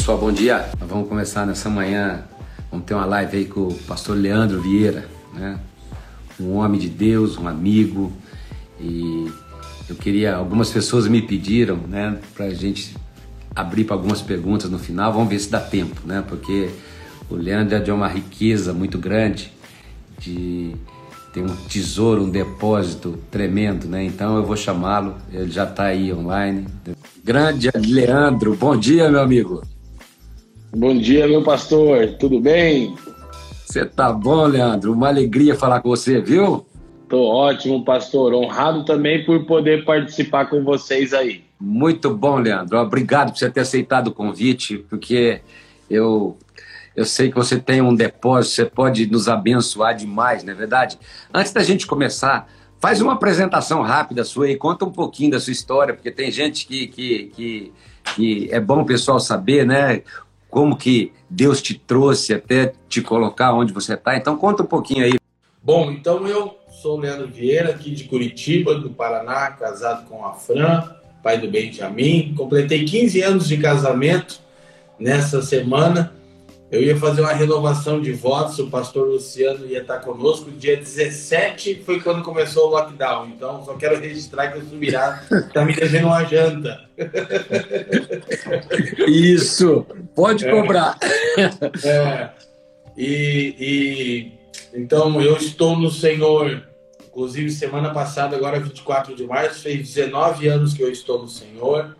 Pessoal, bom dia. Nós vamos começar nessa manhã, vamos ter uma live aí com o pastor Leandro Vieira, né? Um homem de Deus, um amigo. E eu queria, algumas pessoas me pediram, né, pra gente abrir para algumas perguntas no final. Vamos ver se dá tempo, né? Porque o Leandro é de uma riqueza muito grande, de tem um tesouro, um depósito tremendo, né? Então eu vou chamá-lo, ele já está aí online. Grande Leandro, bom dia, meu amigo. Bom dia, meu pastor, tudo bem? Você tá bom, Leandro? Uma alegria falar com você, viu? Tô ótimo, pastor. Honrado também por poder participar com vocês aí. Muito bom, Leandro. Obrigado por você ter aceitado o convite, porque eu eu sei que você tem um depósito, você pode nos abençoar demais, não é verdade? Antes da gente começar, faz uma apresentação rápida sua e conta um pouquinho da sua história, porque tem gente que, que, que, que é bom o pessoal saber, né? Como que Deus te trouxe até te colocar onde você está. Então conta um pouquinho aí. Bom, então eu sou o Leandro Vieira, aqui de Curitiba, do Paraná, casado com a Fran, pai do Benjamin. Completei 15 anos de casamento nessa semana eu ia fazer uma renovação de votos, o pastor Luciano ia estar conosco. Dia 17 foi quando começou o lockdown. Então, só quero registrar que o Subirá está me devendo uma janta. Isso, pode cobrar. É, é. E, e, então, eu estou no Senhor. Inclusive, semana passada, agora 24 de março, fez 19 anos que eu estou no Senhor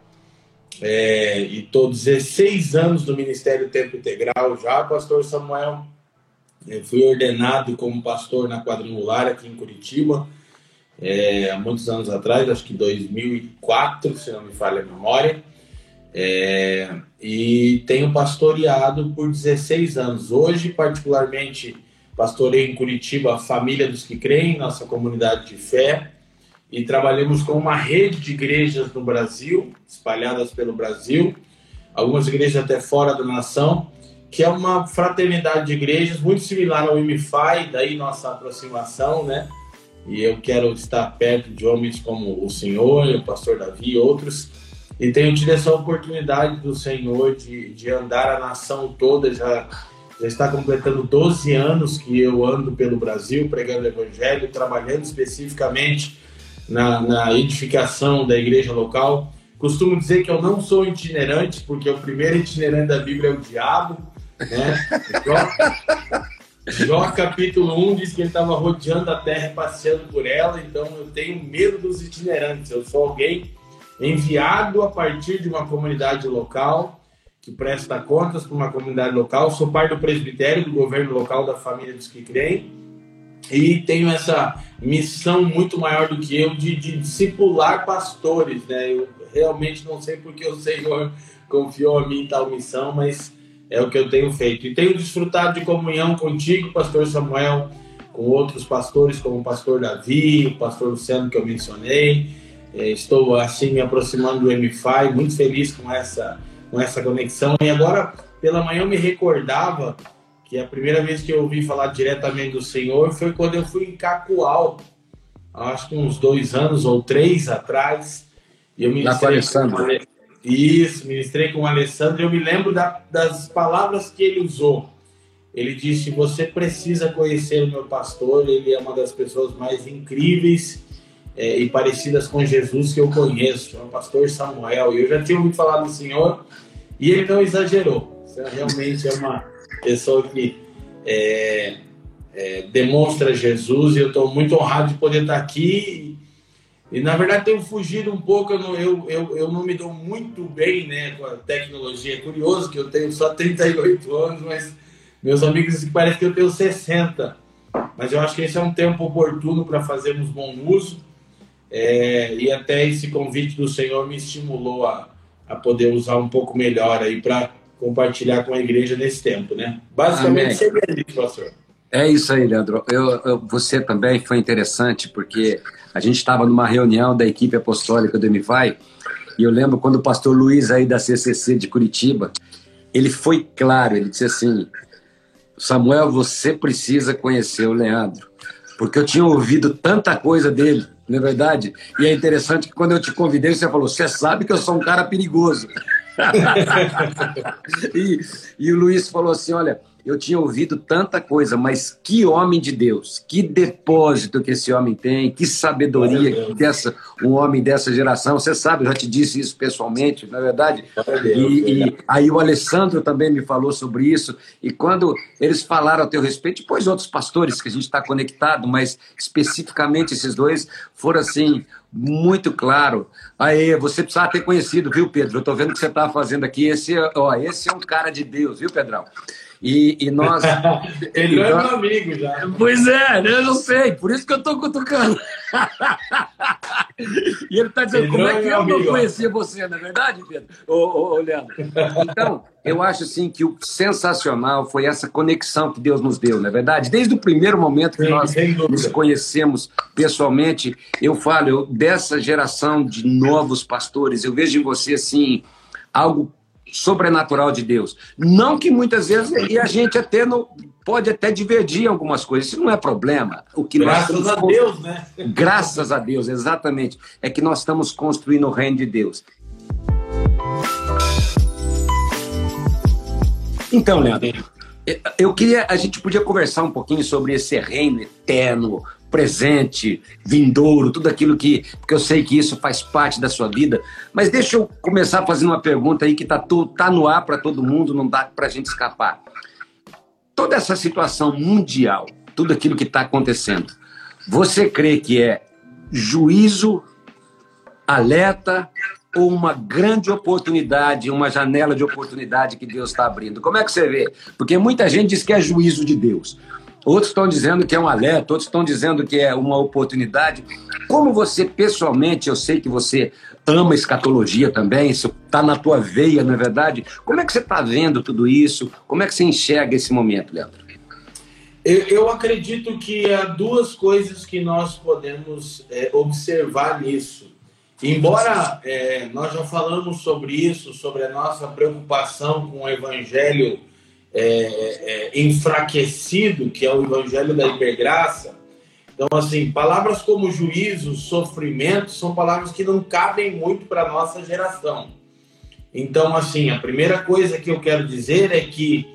é, e estou 16 anos no Ministério Tempo Integral já, pastor Samuel. Eu fui ordenado como pastor na quadrangular aqui em Curitiba, é, há muitos anos atrás, acho que 2004, se não me falha a memória. É, e tenho pastoreado por 16 anos. Hoje, particularmente, pastorei em Curitiba a Família dos que Creem, nossa comunidade de fé e trabalhamos com uma rede de igrejas no Brasil, espalhadas pelo Brasil, algumas igrejas até fora da nação, que é uma fraternidade de igrejas muito similar ao MFI, daí nossa aproximação, né? E eu quero estar perto de homens como o Senhor, o pastor Davi e outros, e tenho tido essa oportunidade do Senhor de, de andar a nação toda, já, já está completando 12 anos que eu ando pelo Brasil pregando o evangelho, trabalhando especificamente na, na edificação da igreja local. Costumo dizer que eu não sou itinerante, porque o primeiro itinerante da Bíblia é o diabo. Né? Jó, Jó capítulo 1 diz que ele estava rodeando a terra, passeando por ela, então eu tenho medo dos itinerantes. Eu sou alguém enviado a partir de uma comunidade local que presta contas para uma comunidade local. Sou parte do presbitério do governo local da família dos que creem e tenho essa missão muito maior do que eu de, de discipular pastores, né? Eu realmente não sei porque o Senhor confiou a mim tal missão, mas é o que eu tenho feito. E tenho desfrutado de comunhão contigo, pastor Samuel, com outros pastores, como o pastor Davi, o pastor Luciano que eu mencionei. É, estou assim me aproximando do MFI, muito feliz com essa com essa conexão. E agora pela manhã eu me recordava que a primeira vez que eu ouvi falar diretamente do Senhor foi quando eu fui em Cacoal, acho que uns dois anos ou três atrás. E eu ministrei com o Isso, ministrei com o Alessandro e eu me lembro da, das palavras que ele usou. Ele disse: Você precisa conhecer o meu pastor, ele é uma das pessoas mais incríveis é, e parecidas com Jesus que eu conheço, é o pastor Samuel. E eu já tinha ouvido falar do Senhor e ele não exagerou. Isso realmente é uma pessoa que é, é, demonstra Jesus e eu estou muito honrado de poder estar aqui. E, na verdade tenho fugido um pouco, eu não, eu, eu, eu não me dou muito bem né, com a tecnologia. É curioso que eu tenho só 38 anos, mas meus amigos parece que eu tenho 60. Mas eu acho que esse é um tempo oportuno para fazermos bom uso. É, e até esse convite do Senhor me estimulou a, a poder usar um pouco melhor aí para compartilhar com a igreja nesse tempo, né? Basicamente seria isso, pastor. É isso aí, Leandro. Eu, eu, você também foi interessante, porque a gente estava numa reunião da equipe apostólica do MFI, e eu lembro quando o pastor Luiz aí da CCC de Curitiba, ele foi claro, ele disse assim, Samuel, você precisa conhecer o Leandro, porque eu tinha ouvido tanta coisa dele, não é verdade? E é interessante que quando eu te convidei, você falou, você sabe que eu sou um cara perigoso. e, e o Luiz falou assim: olha, eu tinha ouvido tanta coisa, mas que homem de Deus, que depósito que esse homem tem, que sabedoria que dessa, um homem dessa geração. Você sabe, eu já te disse isso pessoalmente, na é verdade. E, e, aí o Alessandro também me falou sobre isso. E quando eles falaram a teu respeito, depois outros pastores que a gente está conectado, mas especificamente esses dois foram assim muito claro. Aí, você precisava ter conhecido, viu, Pedro? Eu estou vendo o que você está fazendo aqui. Esse, ó, esse é um cara de Deus, viu, Pedrão? E, e nós. Ele é meu amigo já. Pois é, né? eu não sei, por isso que eu estou cutucando. e ele está dizendo, ele como é que eu não conhecia você, não é verdade, Pedro? Ô, ô, ô, Leandro. Então, eu acho assim que o sensacional foi essa conexão que Deus nos deu, não é verdade? Desde o primeiro momento que Sim, nós nos conhecemos pessoalmente, eu falo, eu, dessa geração de novos pastores, eu vejo em você assim algo sobrenatural de Deus. Não que muitas vezes e a gente até não pode até divergir algumas coisas, isso não é problema. O que Graças a Deus, né? Graças a Deus, exatamente. É que nós estamos construindo o reino de Deus. Então, Leandro, eu queria, a gente podia conversar um pouquinho sobre esse reino eterno, presente, vindouro, tudo aquilo que. Porque eu sei que isso faz parte da sua vida. Mas deixa eu começar fazendo uma pergunta aí que está tá no ar para todo mundo, não dá para a gente escapar. Toda essa situação mundial, tudo aquilo que está acontecendo, você crê que é juízo, alerta ou uma grande oportunidade, uma janela de oportunidade que Deus está abrindo? Como é que você vê? Porque muita gente diz que é juízo de Deus. Outros estão dizendo que é um alerta, outros estão dizendo que é uma oportunidade. Como você, pessoalmente, eu sei que você ama escatologia também, isso está na tua veia, não é verdade? Como é que você está vendo tudo isso? Como é que você enxerga esse momento, Leandro? Eu, eu acredito que há duas coisas que nós podemos é, observar nisso. Embora é, nós já falamos sobre isso, sobre a nossa preocupação com o evangelho é, é, enfraquecido, que é o evangelho da hipergraça. Então, assim, palavras como juízo, sofrimento, são palavras que não cabem muito para a nossa geração. Então, assim, a primeira coisa que eu quero dizer é que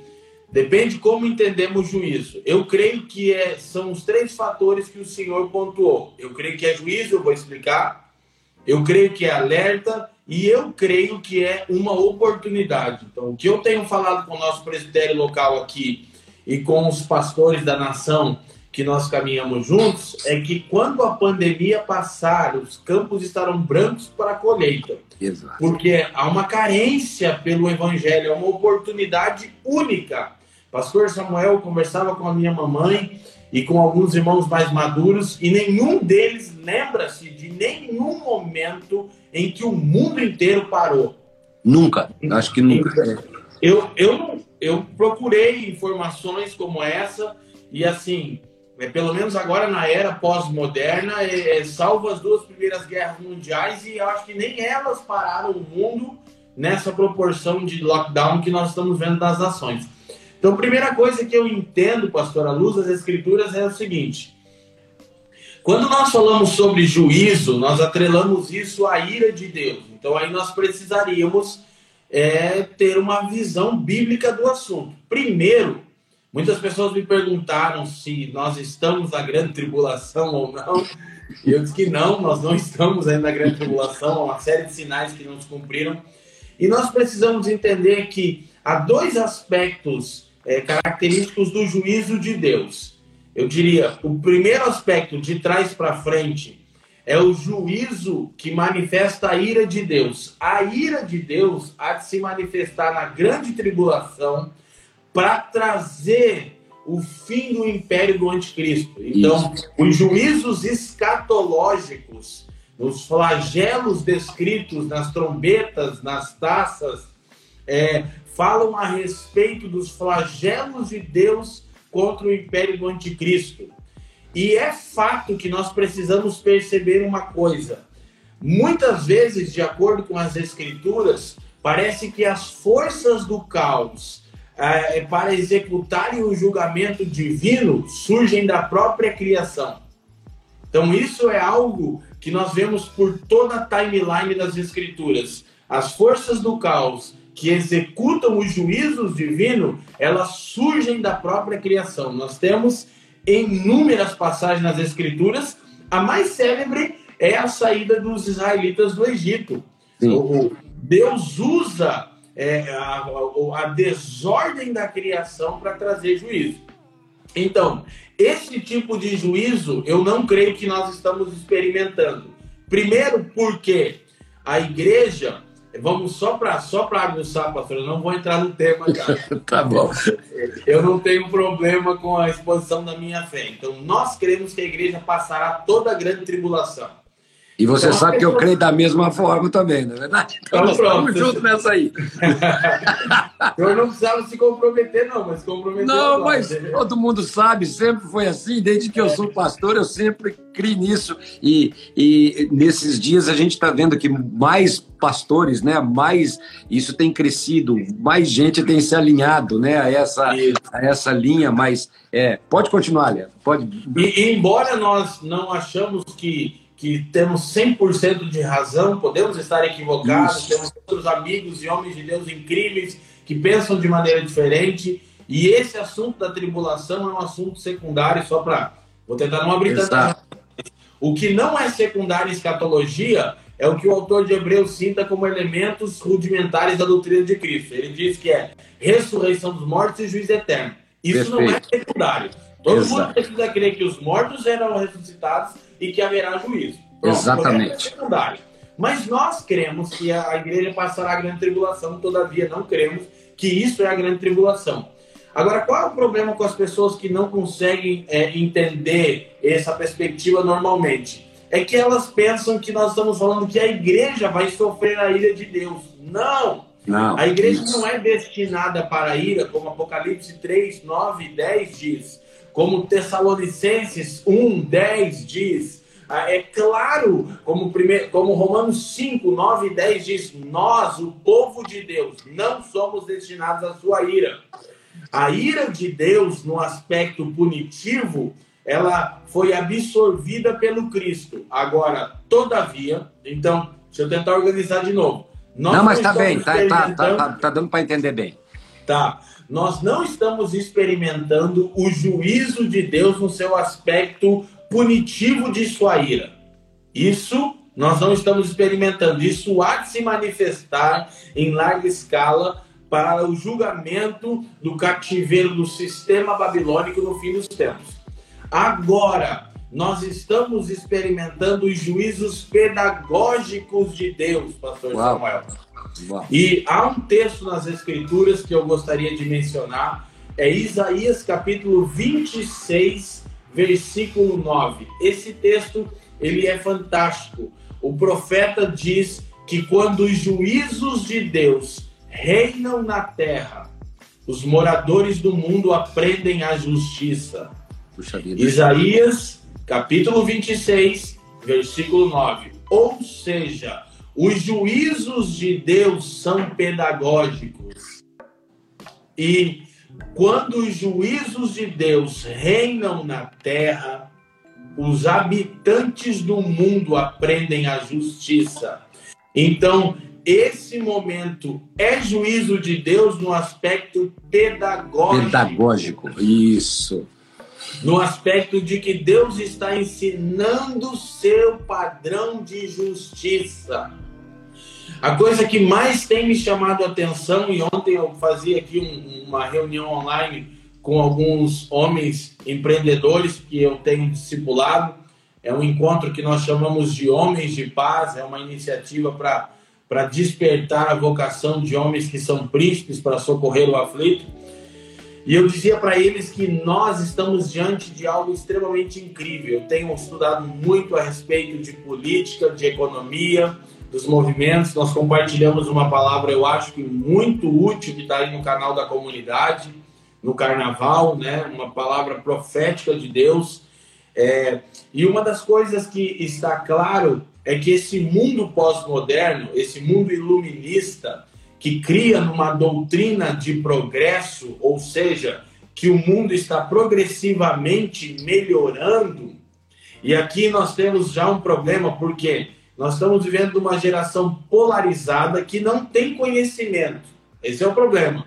depende como entendemos juízo. Eu creio que é, são os três fatores que o Senhor pontuou. Eu creio que é juízo, eu vou explicar. Eu creio que é alerta e eu creio que é uma oportunidade. Então, o que eu tenho falado com o nosso presbitério local aqui e com os pastores da nação que nós caminhamos juntos é que quando a pandemia passar, os campos estarão brancos para a colheita. Exato. Porque há uma carência pelo evangelho, é uma oportunidade única. Pastor Samuel conversava com a minha mamãe e com alguns irmãos mais maduros e nenhum deles lembra-se de nenhum momento em que o mundo inteiro parou. Nunca, acho que nunca. Eu, eu, eu procurei informações como essa e assim, é, pelo menos agora na era pós-moderna, é, é, salvo as duas primeiras guerras mundiais e acho que nem elas pararam o mundo nessa proporção de lockdown que nós estamos vendo das nações. Então, primeira coisa que eu entendo, pastor, à luz das escrituras é o seguinte: quando nós falamos sobre juízo, nós atrelamos isso à ira de Deus. Então aí nós precisaríamos é, ter uma visão bíblica do assunto. Primeiro, muitas pessoas me perguntaram se nós estamos na grande tribulação ou não. E eu disse que não, nós não estamos ainda na grande tribulação, há uma série de sinais que não se cumpriram. E nós precisamos entender que há dois aspectos é, característicos do juízo de Deus. Eu diria, o primeiro aspecto de trás para frente é o juízo que manifesta a ira de Deus. A ira de Deus há de se manifestar na grande tribulação para trazer o fim do império do anticristo. Então, Isso. os juízos escatológicos, os flagelos descritos nas trombetas, nas taças, é, falam a respeito dos flagelos de Deus contra o império do anticristo. E é fato que nós precisamos perceber uma coisa. Muitas vezes, de acordo com as escrituras, parece que as forças do caos é, para executarem o julgamento divino surgem da própria criação. Então, isso é algo que nós vemos por toda a timeline das escrituras. as forças do caos que executam os juízos divinos, elas surgem da própria criação. Nós temos inúmeras passagens nas Escrituras, a mais célebre é a saída dos israelitas do Egito. Sim. Deus usa é, a, a desordem da criação para trazer juízo. Então, esse tipo de juízo eu não creio que nós estamos experimentando. Primeiro, porque a igreja, vamos só para só aguçar, pastor, eu não vou entrar no tema já. tá bom. Eu não tenho problema com a exposição da minha fé. Então, nós queremos que a igreja passará toda a grande tribulação. E você então, sabe que eu creio da mesma forma também, não é verdade? Então, então nós estamos juntos nessa aí. senhor não precisava se comprometer, não, mas comprometer. Não, mas todo mundo sabe, sempre foi assim, desde que eu sou pastor, eu sempre criei nisso. E, e nesses dias a gente está vendo que mais pastores, né? Mais isso tem crescido, mais gente tem se alinhado, né? A essa, a essa linha, mas é, pode continuar, Léo. Pode. E embora nós não achamos que que temos 100% de razão, podemos estar equivocados, Isso. temos outros amigos e homens de Deus incríveis que pensam de maneira diferente, e esse assunto da tribulação é um assunto secundário, só para. Vou tentar não abrir tanta. O que não é secundário em escatologia é o que o autor de Hebreus cita como elementos rudimentares da doutrina de Cristo. Ele diz que é ressurreição dos mortos e juízo eterno. Isso Perfeito. não é secundário. Todo Exato. mundo precisa crer que os mortos serão ressuscitados e que haverá juízo. Pronto, Exatamente. É Mas nós cremos que a igreja passará a grande tribulação, todavia não cremos que isso é a grande tribulação. Agora, qual é o problema com as pessoas que não conseguem é, entender essa perspectiva normalmente? É que elas pensam que nós estamos falando que a igreja vai sofrer a ira de Deus. Não! Não, a igreja isso. não é destinada para a ira, como Apocalipse 3, 9 e 10 diz como Tessalonicenses 1, 10 diz. Ah, é claro, como, primeiro, como Romanos 5, 9 e 10 diz, nós, o povo de Deus, não somos destinados à sua ira. A ira de Deus, no aspecto punitivo, ela foi absorvida pelo Cristo. Agora, todavia, então, deixa eu tentar organizar de novo. Nós não, mas tá bem, tá, tá, tá, tá, tá dando para entender bem. Tá nós não estamos experimentando o juízo de Deus no seu aspecto punitivo de sua ira. Isso nós não estamos experimentando. Isso há de se manifestar em larga escala para o julgamento do cativeiro do sistema babilônico no fim dos tempos. Agora, nós estamos experimentando os juízos pedagógicos de Deus, pastor Uau. Samuel. E há um texto nas Escrituras que eu gostaria de mencionar, é Isaías capítulo 26, versículo 9. Esse texto, ele é fantástico. O profeta diz que quando os juízos de Deus reinam na terra, os moradores do mundo aprendem a justiça. Isaías, capítulo 26, versículo 9. Ou seja, os juízos de Deus são pedagógicos. E quando os juízos de Deus reinam na terra, os habitantes do mundo aprendem a justiça. Então, esse momento é juízo de Deus no aspecto pedagógico. Pedagógico, isso. No aspecto de que Deus está ensinando seu padrão de justiça. A coisa que mais tem me chamado a atenção, e ontem eu fazia aqui um, uma reunião online com alguns homens empreendedores que eu tenho discipulado, é um encontro que nós chamamos de Homens de Paz, é uma iniciativa para despertar a vocação de homens que são príncipes para socorrer o aflito. E eu dizia para eles que nós estamos diante de algo extremamente incrível. Eu tenho estudado muito a respeito de política, de economia, dos movimentos. Nós compartilhamos uma palavra, eu acho que muito útil, que está aí no canal da comunidade, no carnaval, né? uma palavra profética de Deus. É, e uma das coisas que está claro é que esse mundo pós-moderno, esse mundo iluminista, que cria numa doutrina de progresso, ou seja, que o mundo está progressivamente melhorando, e aqui nós temos já um problema, porque nós estamos vivendo uma geração polarizada que não tem conhecimento. Esse é o problema.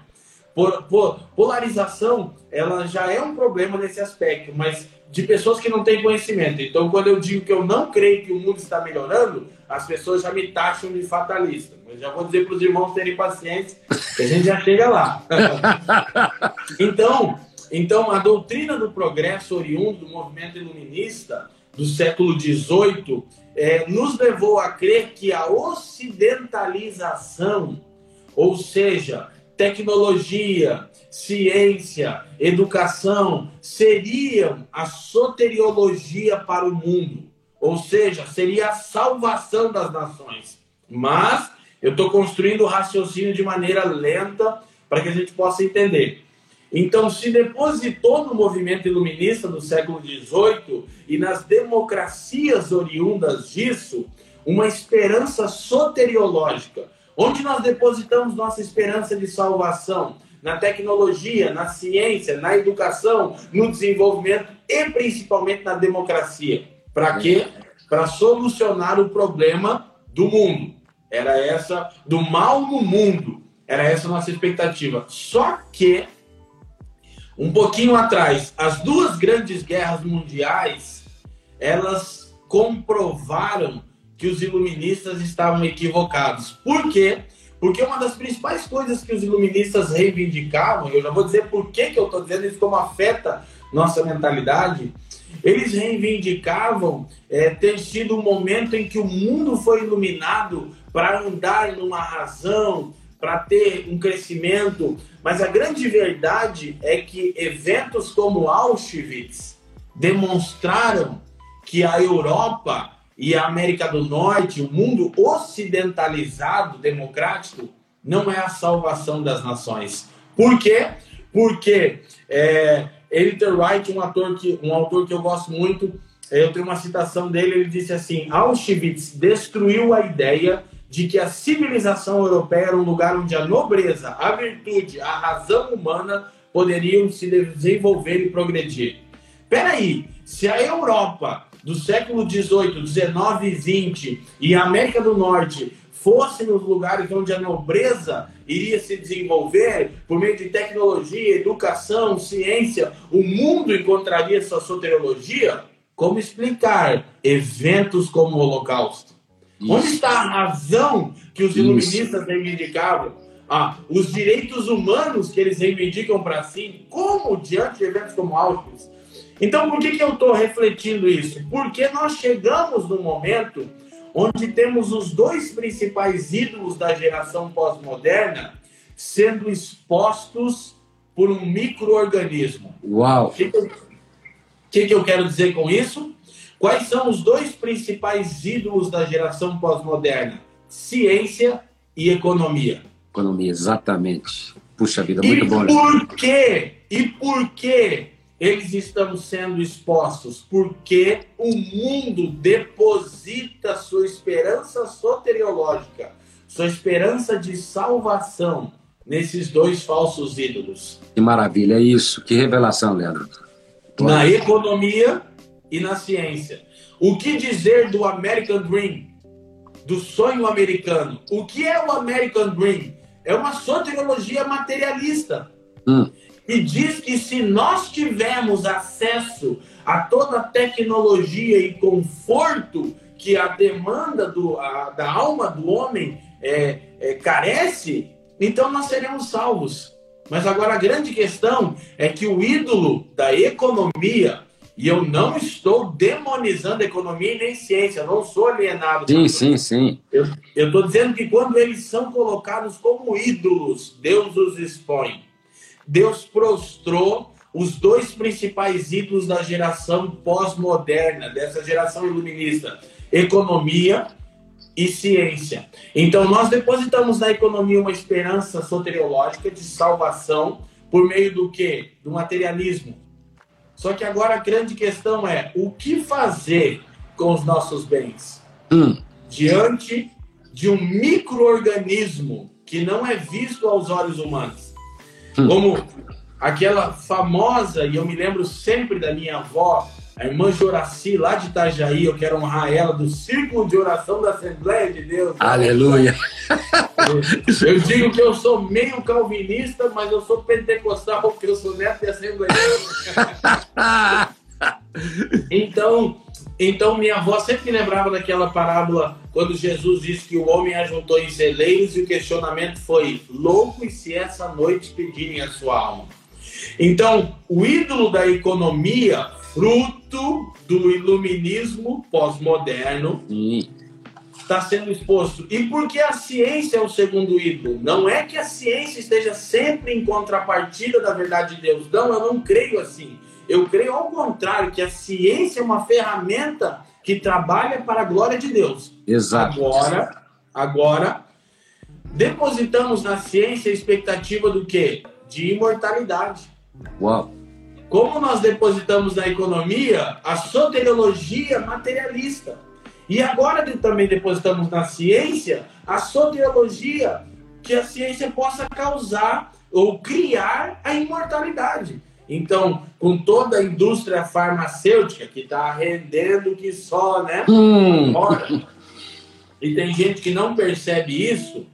Por, por, polarização, ela já é um problema nesse aspecto, mas de pessoas que não têm conhecimento. Então, quando eu digo que eu não creio que o mundo está melhorando, as pessoas já me taxam de fatalista. Mas já vou dizer para os irmãos terem paciência, que a gente já chega lá. então, então, a doutrina do progresso oriundo do movimento iluminista do século XVIII é, nos levou a crer que a ocidentalização, ou seja, tecnologia, ciência, educação seriam a soteriologia para o mundo, ou seja, seria a salvação das nações. Mas eu estou construindo o raciocínio de maneira lenta para que a gente possa entender. Então, se depositou no movimento iluminista do século XVIII e nas democracias oriundas disso uma esperança soteriológica Onde nós depositamos nossa esperança de salvação? Na tecnologia, na ciência, na educação, no desenvolvimento e principalmente na democracia. Para quê? Para solucionar o problema do mundo. Era essa, do mal no mundo. Era essa a nossa expectativa. Só que, um pouquinho atrás, as duas grandes guerras mundiais, elas comprovaram que os iluministas estavam equivocados. Por quê? Porque uma das principais coisas que os iluministas reivindicavam, eu já vou dizer por que, que eu estou dizendo isso, como afeta nossa mentalidade, eles reivindicavam é, ter sido um momento em que o mundo foi iluminado para andar numa razão, para ter um crescimento, mas a grande verdade é que eventos como Auschwitz demonstraram que a Europa e a América do Norte, o mundo ocidentalizado, democrático, não é a salvação das nações. Por quê? Porque é, Edith Wright, um, ator que, um autor que eu gosto muito, eu tenho uma citação dele, ele disse assim, Auschwitz destruiu a ideia de que a civilização europeia era um lugar onde a nobreza, a virtude, a razão humana poderiam se desenvolver e progredir. Peraí, se a Europa do século XVIII, XIX e XX e a América do Norte fossem os lugares onde a nobreza iria se desenvolver por meio de tecnologia, educação, ciência, o mundo encontraria sua soteriologia, como explicar eventos como o Holocausto? Isso. Onde está a razão que os iluministas reivindicavam? Ah, os direitos humanos que eles reivindicam para si, como diante de eventos como Auschwitz? Então, por que, que eu estou refletindo isso? Porque nós chegamos no momento onde temos os dois principais ídolos da geração pós-moderna sendo expostos por um microorganismo. Uau! O que, que, que eu quero dizer com isso? Quais são os dois principais ídolos da geração pós-moderna? Ciência e economia. Economia, exatamente. Puxa vida, muito e bom. Por quê? E por quê eles estão sendo expostos porque o mundo deposita sua esperança soteriológica, sua esperança de salvação nesses dois falsos ídolos. Que maravilha, é isso. Que revelação, Leandro. Na economia e na ciência. O que dizer do American Dream? Do sonho americano. O que é o American Dream? É uma soteriologia materialista. Hum e diz que se nós tivermos acesso a toda a tecnologia e conforto que a demanda do, a, da alma do homem é, é, carece, então nós seremos salvos. Mas agora a grande questão é que o ídolo da economia, e eu não estou demonizando economia e nem ciência, não sou alienado. Sim, sim, sim. Eu estou dizendo que quando eles são colocados como ídolos, Deus os expõe. Deus prostrou os dois principais ídolos da geração pós-moderna, dessa geração iluminista: economia e ciência. Então, nós depositamos na economia uma esperança soteriológica de salvação por meio do quê? Do materialismo. Só que agora a grande questão é: o que fazer com os nossos bens? Hum. Diante de um microorganismo que não é visto aos olhos humanos. Como aquela famosa, e eu me lembro sempre da minha avó, a irmã Joraci, lá de Itajaí, eu quero honrar ela, do Círculo de Oração da Assembleia de Deus. Aleluia! Eu digo que eu sou meio calvinista, mas eu sou pentecostal, porque eu sou neto de Assembleia. Então, então minha avó sempre lembrava daquela parábola quando Jesus disse que o homem ajuntou em celeiros e o questionamento foi: louco e se essa noite pedirem a sua alma. Então, o ídolo da economia fruto do iluminismo pós-moderno, está sendo exposto. E por que a ciência é o segundo ídolo? Não é que a ciência esteja sempre em contrapartida da verdade de Deus. Não, eu não creio assim. Eu creio ao contrário, que a ciência é uma ferramenta que trabalha para a glória de Deus. Exato. Agora, agora depositamos na ciência a expectativa do quê? De imortalidade. Uau. Como nós depositamos na economia a soteriologia materialista. E agora também depositamos na ciência a soteriologia que a ciência possa causar ou criar a imortalidade. Então, com toda a indústria farmacêutica que está rendendo que só, né? Hum. E tem gente que não percebe isso.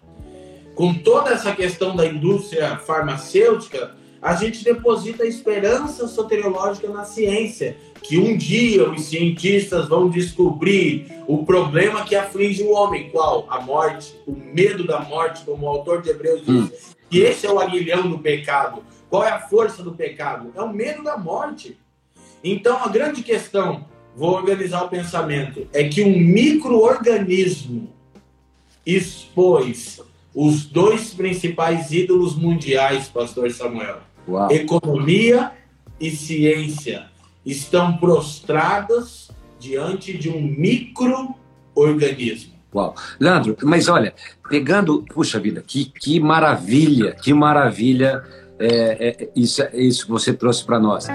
Com toda essa questão da indústria farmacêutica, a gente deposita a esperança soteriológica na ciência, que um dia os cientistas vão descobrir o problema que aflige o homem, qual? A morte, o medo da morte, como o autor de Hebreus diz. Hum. E esse é o aguilhão do pecado. Qual é a força do pecado? É o medo da morte. Então, a grande questão, vou organizar o pensamento, é que um microorganismo expôs os dois principais ídolos mundiais, pastor Samuel Uau. economia e ciência estão prostradas diante de um microorganismo. Uau. Leandro, mas olha, pegando, puxa vida, que, que maravilha, que maravilha é, é, isso, isso que você trouxe para nós.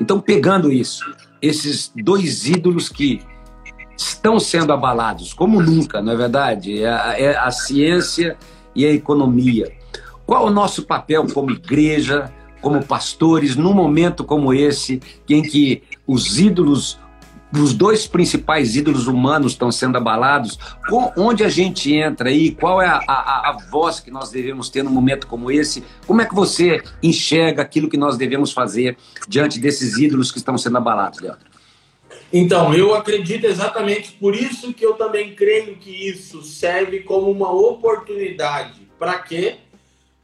Então, pegando isso, esses dois ídolos que estão sendo abalados, como nunca, não é verdade? É a, é a ciência e a economia. Qual o nosso papel como igreja, como pastores, num momento como esse, em que os ídolos, os dois principais ídolos humanos estão sendo abalados, onde a gente entra aí? Qual é a, a, a voz que nós devemos ter num momento como esse? Como é que você enxerga aquilo que nós devemos fazer diante desses ídolos que estão sendo abalados, Leandro? Então, eu acredito exatamente por isso que eu também creio que isso serve como uma oportunidade. Para quê?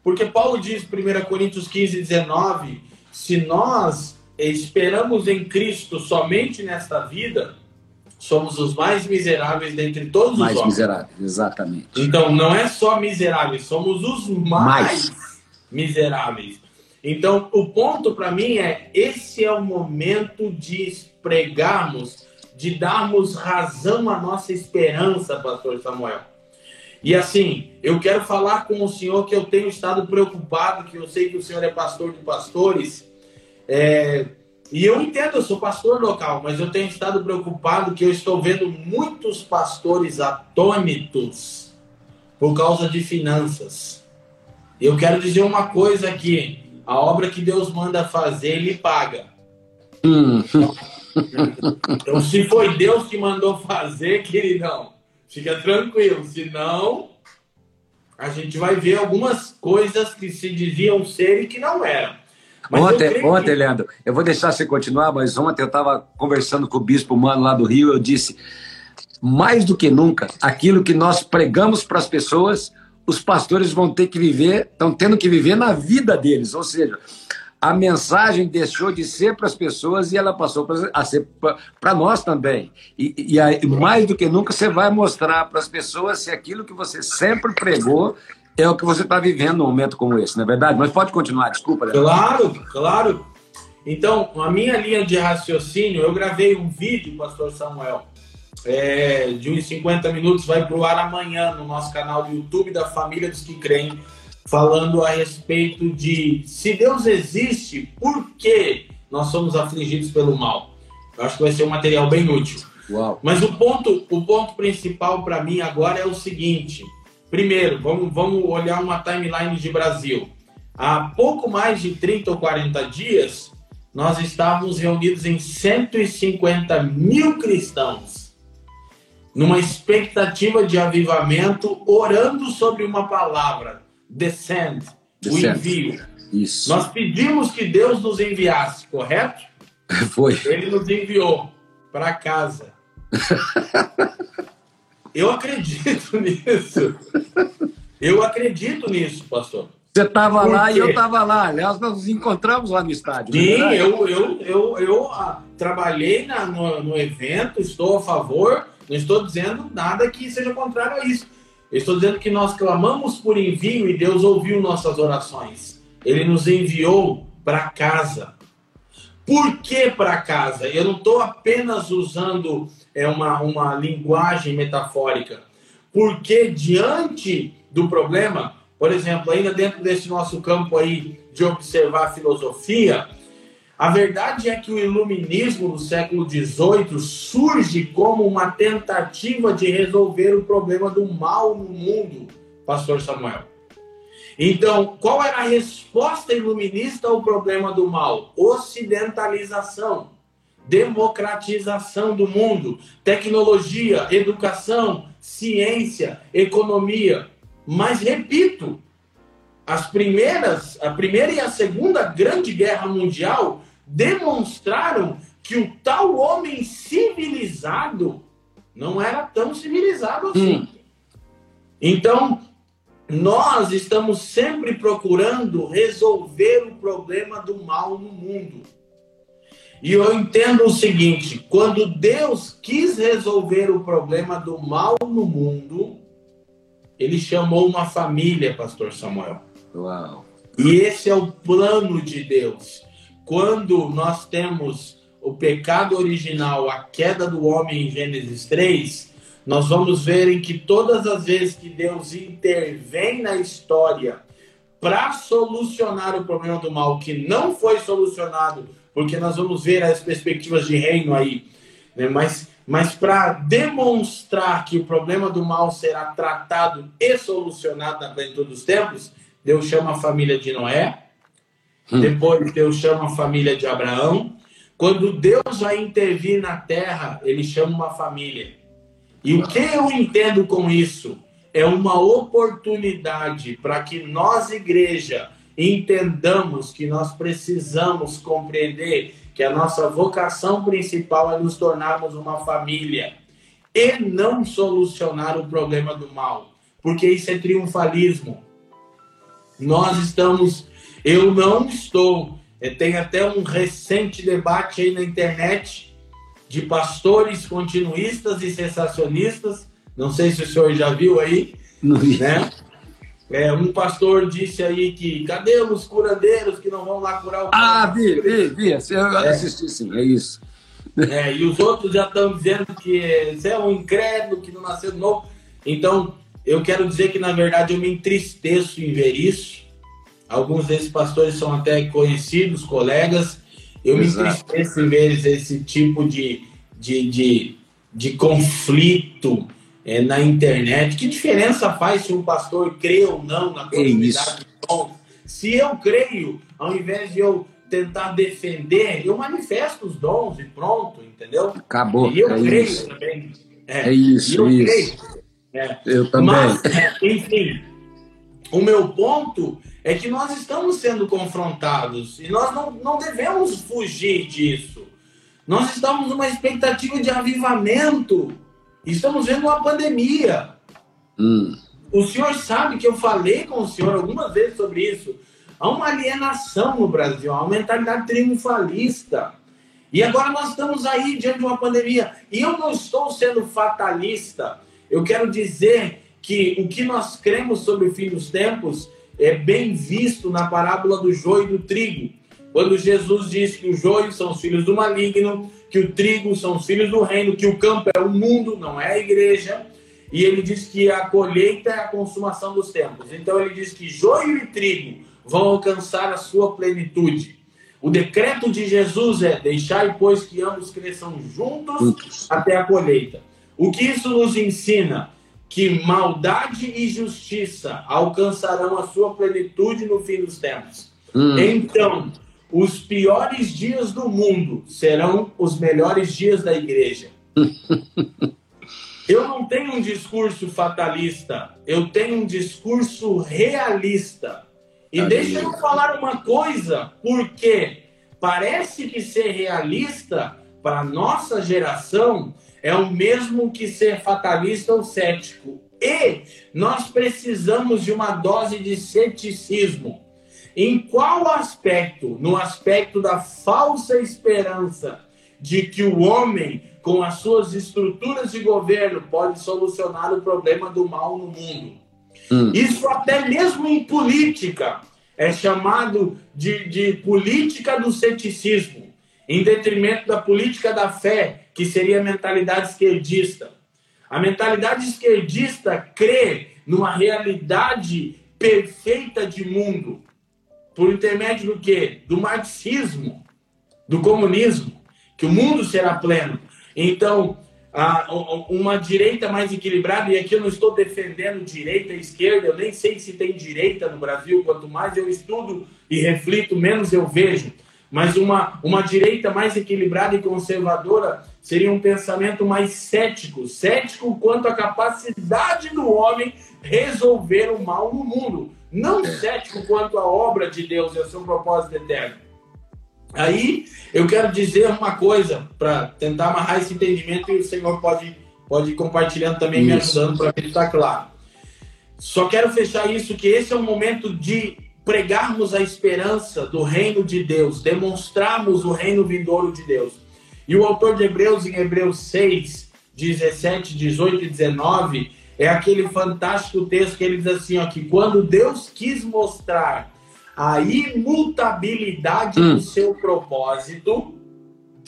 Porque Paulo diz em 1 Coríntios 15, 19: se nós esperamos em Cristo somente nesta vida, somos os mais miseráveis dentre todos mais os homens. Mais miseráveis, exatamente. Então, não é só miseráveis, somos os mais, mais. miseráveis. Então, o ponto para mim é: esse é o momento de pregarmos, de darmos razão à nossa esperança, Pastor Samuel. E assim, eu quero falar com o senhor que eu tenho estado preocupado, que eu sei que o senhor é pastor de pastores. É, e eu entendo, eu sou pastor local, mas eu tenho estado preocupado que eu estou vendo muitos pastores atônitos por causa de finanças. Eu quero dizer uma coisa aqui: a obra que Deus manda fazer, Ele paga. Hum. Então, se foi Deus que mandou fazer, queridão, fica tranquilo. Senão, a gente vai ver algumas coisas que se diziam ser e que não eram. Mas ontem, ontem que... Leandro, eu vou deixar você continuar, mas ontem eu estava conversando com o bispo Mano lá do Rio, eu disse, mais do que nunca, aquilo que nós pregamos para as pessoas, os pastores vão ter que viver, estão tendo que viver na vida deles, ou seja, a mensagem deixou de ser para as pessoas e ela passou a ser para nós também. E, e aí, mais do que nunca, você vai mostrar para as pessoas se aquilo que você sempre pregou é o que você está vivendo num momento como esse, não é verdade? Mas pode continuar, desculpa. Leandro. Claro, claro. Então, a minha linha de raciocínio, eu gravei um vídeo, pastor Samuel, é, de uns 50 minutos, vai para o ar amanhã no nosso canal do YouTube da Família dos que Creem falando a respeito de se Deus existe, por que nós somos afligidos pelo mal? Eu acho que vai ser um material bem útil. Uau. Mas o ponto, o ponto principal para mim agora é o seguinte: primeiro, vamos, vamos olhar uma timeline de Brasil. há pouco mais de 30 ou 40 dias, nós estávamos reunidos em 150 mil cristãos, numa expectativa de avivamento, orando sobre uma palavra, descend, o envio. Isso. Nós pedimos que Deus nos enviasse, correto? Foi. Ele nos enviou para casa. Eu acredito nisso. Eu acredito nisso, pastor. Você estava lá e eu estava lá. Aliás, nós nos encontramos lá no estádio. É Sim, eu, eu, eu, eu ah, trabalhei na, no, no, evento, estou a favor, não estou dizendo nada que seja contrário a isso. Eu estou dizendo que nós clamamos por envio e Deus ouviu nossas orações. Ele nos enviou para casa. Por que para casa? Eu não estou apenas usando é, uma, uma linguagem metafórica. Porque diante do problema, por exemplo, ainda dentro desse nosso campo aí de observar a filosofia, a verdade é que o iluminismo do século XVIII surge como uma tentativa de resolver o problema do mal no mundo, Pastor Samuel. Então, qual era a resposta iluminista ao problema do mal? Ocidentalização, democratização do mundo, tecnologia, educação, ciência, economia. Mas repito, as primeiras, a primeira e a segunda grande guerra mundial demonstraram que o tal homem civilizado não era tão civilizado assim. Hum. Então, nós estamos sempre procurando resolver o problema do mal no mundo. E eu entendo o seguinte: quando Deus quis resolver o problema do mal no mundo, ele chamou uma família, Pastor Samuel. Uau. E esse é o plano de Deus. Quando nós temos o pecado original, a queda do homem em Gênesis 3, nós vamos ver em que todas as vezes que Deus intervém na história para solucionar o problema do mal que não foi solucionado, porque nós vamos ver as perspectivas de reino aí, né? mas mas para demonstrar que o problema do mal será tratado e solucionado na plenitude dos tempos, Deus chama a família de Noé, hum. depois Deus chama a família de Abraão. Quando Deus vai intervir na terra, ele chama uma família. E o que eu entendo com isso? É uma oportunidade para que nós, igreja, entendamos que nós precisamos compreender que a nossa vocação principal é nos tornarmos uma família e não solucionar o problema do mal, porque isso é triunfalismo. Nós estamos, eu não estou, tem até um recente debate aí na internet de pastores continuistas e sensacionistas, não sei se o senhor já viu aí, não vi. né? É, um pastor disse aí que cadê os curandeiros que não vão lá curar o Ah, vi, vi, vi. Eu é. assisti sim, é isso. É, e os outros já estão dizendo que você é um incrédulo, que não nasceu de novo. Então, eu quero dizer que, na verdade, eu me entristeço em ver isso. Alguns desses pastores são até conhecidos, colegas. Eu Exato. me entristeço em ver esse tipo de, de, de, de conflito é, na internet. Que diferença faz se um pastor crê ou não na é de Se eu creio, ao invés de eu tentar defender, eu manifesto os dons e pronto, entendeu? Acabou. E eu é creio isso. também. É, é isso, eu isso. É. Eu também. Mas, é, enfim, o meu ponto é que nós estamos sendo confrontados e nós não, não devemos fugir disso. Nós estamos numa expectativa de avivamento Estamos vendo uma pandemia. Hum. O senhor sabe que eu falei com o senhor algumas vezes sobre isso. Há uma alienação no Brasil, há uma mentalidade triunfalista. E agora nós estamos aí diante de uma pandemia. E eu não estou sendo fatalista. Eu quero dizer que o que nós cremos sobre o fim dos tempos é bem visto na parábola do joio e do trigo. Quando Jesus diz que os joios são os filhos do maligno que o trigo são os filhos do reino, que o campo é o mundo, não é a igreja. E ele diz que a colheita é a consumação dos tempos. Então ele diz que joio e trigo vão alcançar a sua plenitude. O decreto de Jesus é: deixai, pois, que ambos cresçam juntos. até a colheita. O que isso nos ensina? Que maldade e justiça alcançarão a sua plenitude no fim dos tempos. Hum. Então, os piores dias do mundo serão os melhores dias da igreja. eu não tenho um discurso fatalista, eu tenho um discurso realista. E deixa eu falar uma coisa, porque parece que ser realista para nossa geração é o mesmo que ser fatalista ou cético. E nós precisamos de uma dose de ceticismo. Em qual aspecto? No aspecto da falsa esperança de que o homem, com as suas estruturas de governo, pode solucionar o problema do mal no mundo. Hum. Isso até mesmo em política é chamado de, de política do ceticismo, em detrimento da política da fé, que seria a mentalidade esquerdista. A mentalidade esquerdista crê numa realidade perfeita de mundo, por intermédio do quê? Do marxismo, do comunismo, que o mundo será pleno. Então, uma direita mais equilibrada, e aqui eu não estou defendendo direita e esquerda, eu nem sei se tem direita no Brasil, quanto mais eu estudo e reflito, menos eu vejo. Mas uma, uma direita mais equilibrada e conservadora seria um pensamento mais cético cético quanto à capacidade do homem resolver o mal no mundo não cético quanto à obra de Deus e ao seu propósito eterno. Aí eu quero dizer uma coisa para tentar amarrar esse entendimento e o Senhor pode, pode ir compartilhando também, isso. me ajudando para que está claro. Só quero fechar isso, que esse é o momento de pregarmos a esperança do reino de Deus, demonstrarmos o reino vindouro de Deus. E o autor de Hebreus, em Hebreus 6, 17, 18 e 19, é aquele fantástico texto que ele diz assim, ó, que quando Deus quis mostrar a imutabilidade hum. do seu propósito,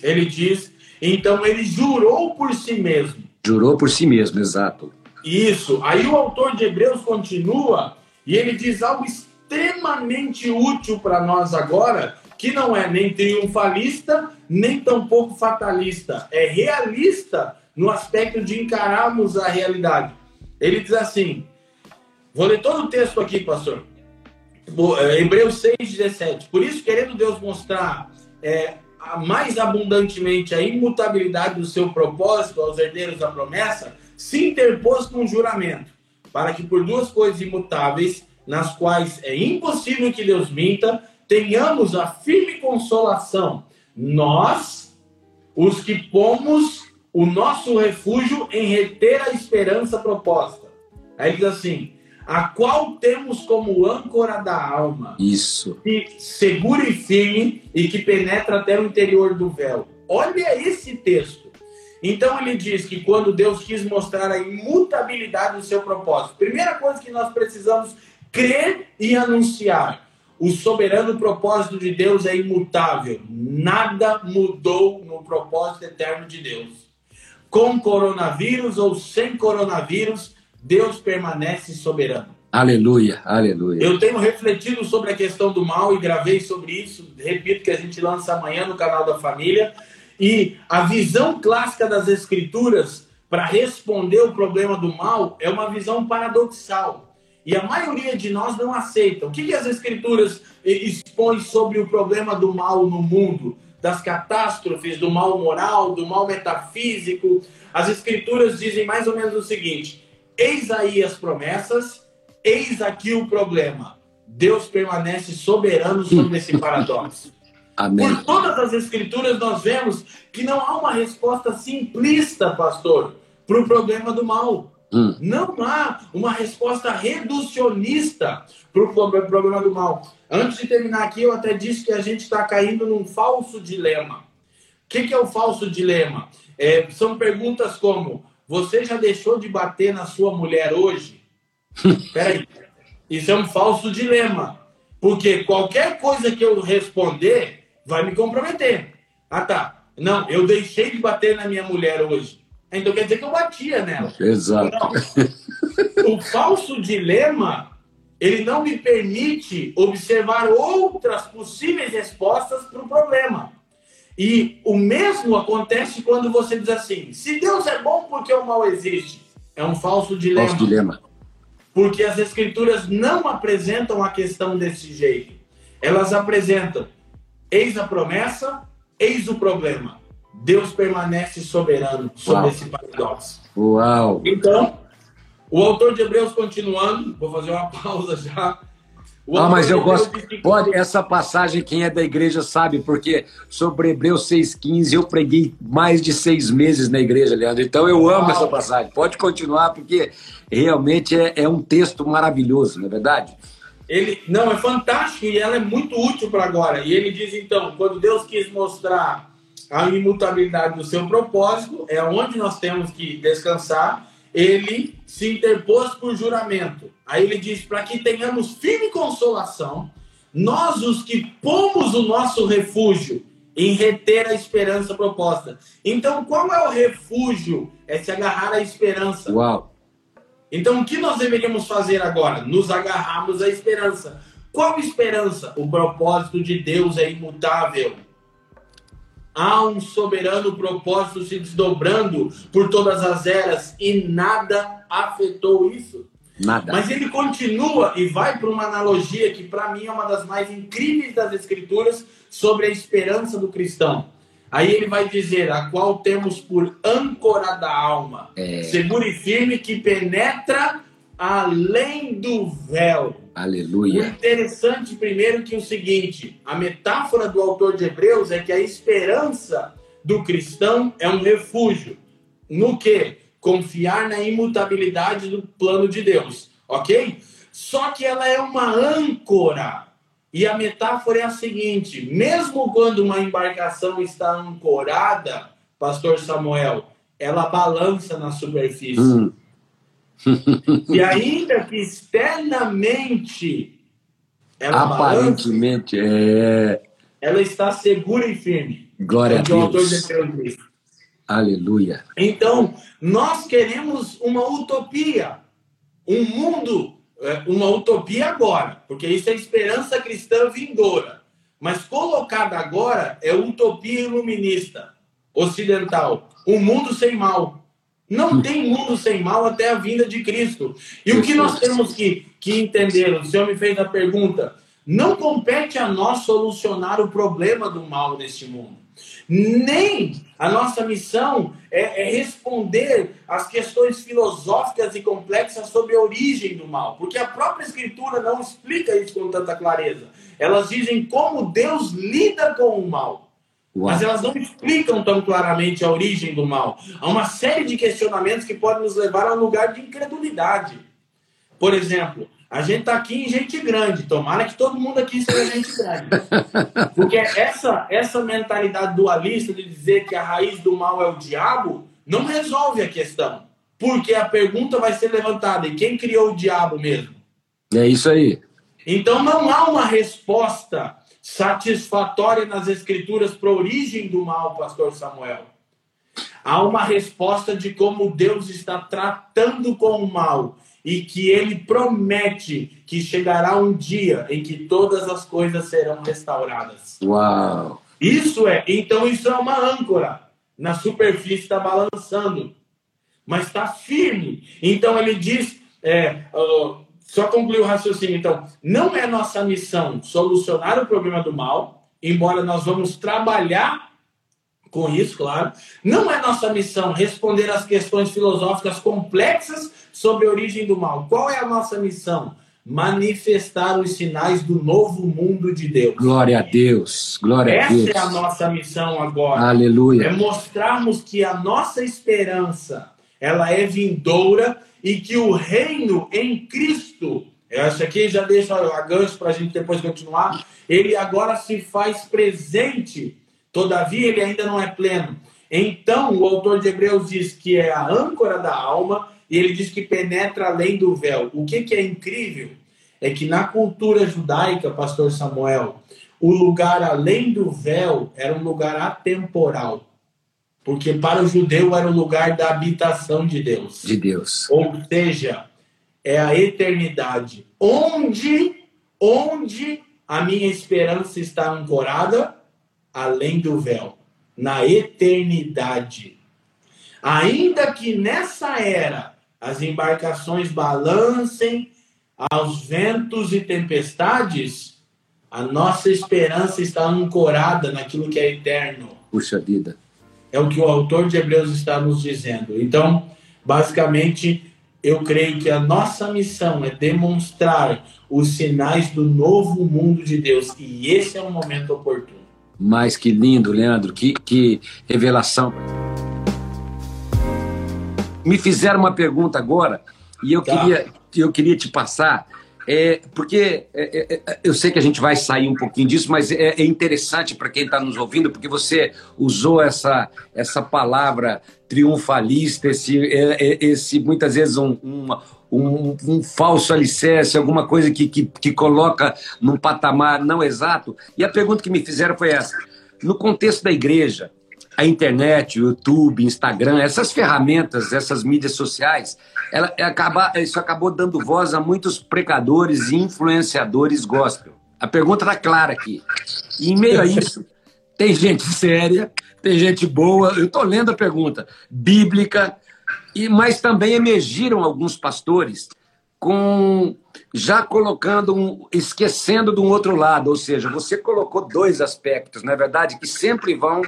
ele diz, então ele jurou por si mesmo. Jurou por si mesmo, exato. Isso. Aí o autor de Hebreus continua e ele diz algo extremamente útil para nós agora, que não é nem triunfalista, nem tampouco fatalista. É realista no aspecto de encararmos a realidade. Ele diz assim: vou ler todo o texto aqui, pastor. É, Hebreus 6,17. Por isso, querendo Deus mostrar é, mais abundantemente a imutabilidade do seu propósito aos herdeiros da promessa, se interpôs com um juramento, para que por duas coisas imutáveis, nas quais é impossível que Deus minta, tenhamos a firme consolação, nós, os que pomos o nosso refúgio em reter a esperança proposta. Aí diz assim: a qual temos como âncora da alma. Isso. Que segura e firme e que penetra até o interior do véu. Olha esse texto. Então ele diz que quando Deus quis mostrar a imutabilidade do seu propósito, primeira coisa que nós precisamos crer e anunciar. O soberano propósito de Deus é imutável. Nada mudou no propósito eterno de Deus com coronavírus ou sem coronavírus, Deus permanece soberano. Aleluia, aleluia. Eu tenho refletido sobre a questão do mal e gravei sobre isso. Repito que a gente lança amanhã no canal da família. E a visão clássica das Escrituras para responder o problema do mal é uma visão paradoxal. E a maioria de nós não aceita. O que, que as Escrituras expõem sobre o problema do mal no mundo? das catástrofes, do mal moral, do mal metafísico. As escrituras dizem mais ou menos o seguinte: eis aí as promessas, eis aqui o problema. Deus permanece soberano sobre esse paradoxo. Amém. Por todas as escrituras nós vemos que não há uma resposta simplista, pastor, para o problema do mal. Hum. Não há uma resposta reducionista para o problema do mal. Antes de terminar aqui, eu até disse que a gente está caindo num falso dilema. O que, que é o falso dilema? É, são perguntas como: você já deixou de bater na sua mulher hoje? Peraí. Isso é um falso dilema. Porque qualquer coisa que eu responder vai me comprometer. Ah, tá. Não, eu deixei de bater na minha mulher hoje. Então quer dizer que eu batia nela. Exato. Não. O falso dilema, ele não me permite observar outras possíveis respostas para o problema. E o mesmo acontece quando você diz assim: se Deus é bom, porque o mal existe? É um falso dilema. Falso dilema. Porque as escrituras não apresentam a questão desse jeito. Elas apresentam eis a promessa, eis o problema. Deus permanece soberano sobre Uau. esse paradoxo. Uau! Então, o autor de Hebreus continuando, vou fazer uma pausa já. Ah, mas eu gosto. Pode, essa passagem, quem é da igreja sabe, porque sobre Hebreus 6,15 eu preguei mais de seis meses na igreja, Leandro. Então eu amo Uau. essa passagem. Pode continuar, porque realmente é, é um texto maravilhoso, não é verdade? Ele, não, é fantástico e ela é muito útil para agora. E ele diz então: quando Deus quis mostrar a imutabilidade do seu propósito, é onde nós temos que descansar ele se interpôs por juramento. Aí ele diz: para que tenhamos firme consolação, nós os que pomos o nosso refúgio em reter a esperança proposta. Então, qual é o refúgio? É se agarrar à esperança. Uau! Então, o que nós deveríamos fazer agora? Nos agarrarmos à esperança. Qual esperança? O propósito de Deus é imutável há um soberano propósito se desdobrando por todas as eras e nada afetou isso. Nada. Mas ele continua e vai para uma analogia que para mim é uma das mais incríveis das escrituras sobre a esperança do cristão. Aí ele vai dizer: a qual temos por âncora da alma, é... segura e firme que penetra além do véu. Aleluia. O interessante, primeiro, que é o seguinte: a metáfora do autor de Hebreus é que a esperança do cristão é um refúgio. No que? Confiar na imutabilidade do plano de Deus. Ok? Só que ela é uma âncora. E a metáfora é a seguinte: mesmo quando uma embarcação está ancorada, Pastor Samuel, ela balança na superfície. Hum. e ainda que externamente ela aparentemente balança, é ela está segura e firme. Glória a Deus. Aleluia. Então, nós queremos uma utopia, um mundo, é, uma utopia agora, porque isso é esperança cristã vindoura. Mas colocada agora é utopia iluminista, ocidental, um mundo sem mal. Não tem mundo sem mal até a vinda de Cristo. E o que nós temos que, que entender? O Senhor me fez a pergunta. Não compete a nós solucionar o problema do mal neste mundo. Nem a nossa missão é, é, responder às questões filosóficas e complexas sobre a origem do mal, porque a própria Escritura não explica isso com tanta clareza. Elas dizem como Deus lida com o mal. Mas elas não explicam tão claramente a origem do mal. Há uma série de questionamentos que podem nos levar a um lugar de incredulidade. Por exemplo, a gente está aqui em gente grande. Tomara que todo mundo aqui seja gente grande. Porque essa, essa mentalidade dualista de dizer que a raiz do mal é o diabo não resolve a questão. Porque a pergunta vai ser levantada: e quem criou o diabo mesmo? É isso aí. Então não há uma resposta satisfatória nas escrituras para a origem do mal, pastor Samuel. Há uma resposta de como Deus está tratando com o mal e que ele promete que chegará um dia em que todas as coisas serão restauradas. Uau! Isso é, então isso é uma âncora. Na superfície está balançando, mas está firme. Então ele diz, é, uh, só concluir o raciocínio, então. Não é nossa missão solucionar o problema do mal, embora nós vamos trabalhar com isso, claro. Não é nossa missão responder às questões filosóficas complexas sobre a origem do mal. Qual é a nossa missão? Manifestar os sinais do novo mundo de Deus. Glória a Deus. Glória Essa a Deus. Essa é a nossa missão agora. Aleluia. É mostrarmos que a nossa esperança, ela é vindoura e que o reino em Cristo, essa aqui já deixa a gancho para a gente depois continuar, ele agora se faz presente, todavia ele ainda não é pleno. Então, o autor de Hebreus diz que é a âncora da alma e ele diz que penetra além do véu. O que, que é incrível é que na cultura judaica, pastor Samuel, o lugar além do véu era um lugar atemporal. Porque para o judeu era o lugar da habitação de Deus. De Deus. Ou seja, é a eternidade. Onde, onde a minha esperança está ancorada? Além do véu. Na eternidade. Ainda que nessa era as embarcações balancem aos ventos e tempestades, a nossa esperança está ancorada naquilo que é eterno. Puxa vida. É o que o autor de Hebreus está nos dizendo. Então, basicamente, eu creio que a nossa missão é demonstrar os sinais do novo mundo de Deus. E esse é um momento oportuno. Mas que lindo, Leandro, que, que revelação. Me fizeram uma pergunta agora e eu, tá. queria, eu queria te passar. É, porque é, é, é, eu sei que a gente vai sair um pouquinho disso, mas é, é interessante para quem está nos ouvindo, porque você usou essa, essa palavra triunfalista, esse, é, esse muitas vezes um, um, um, falso alicerce, alguma coisa que, que, que coloca num patamar não exato. E a pergunta que me fizeram foi essa: no contexto da igreja, a internet, o YouTube, Instagram, essas ferramentas, essas mídias sociais, ela, é acaba, isso acabou dando voz a muitos pregadores e influenciadores gospel. A pergunta está clara aqui. E em meio a isso, tem gente séria, tem gente boa. Eu estou lendo a pergunta, bíblica, e mas também emergiram alguns pastores com já colocando um, esquecendo de um outro lado, ou seja, você colocou dois aspectos, na é verdade, que sempre vão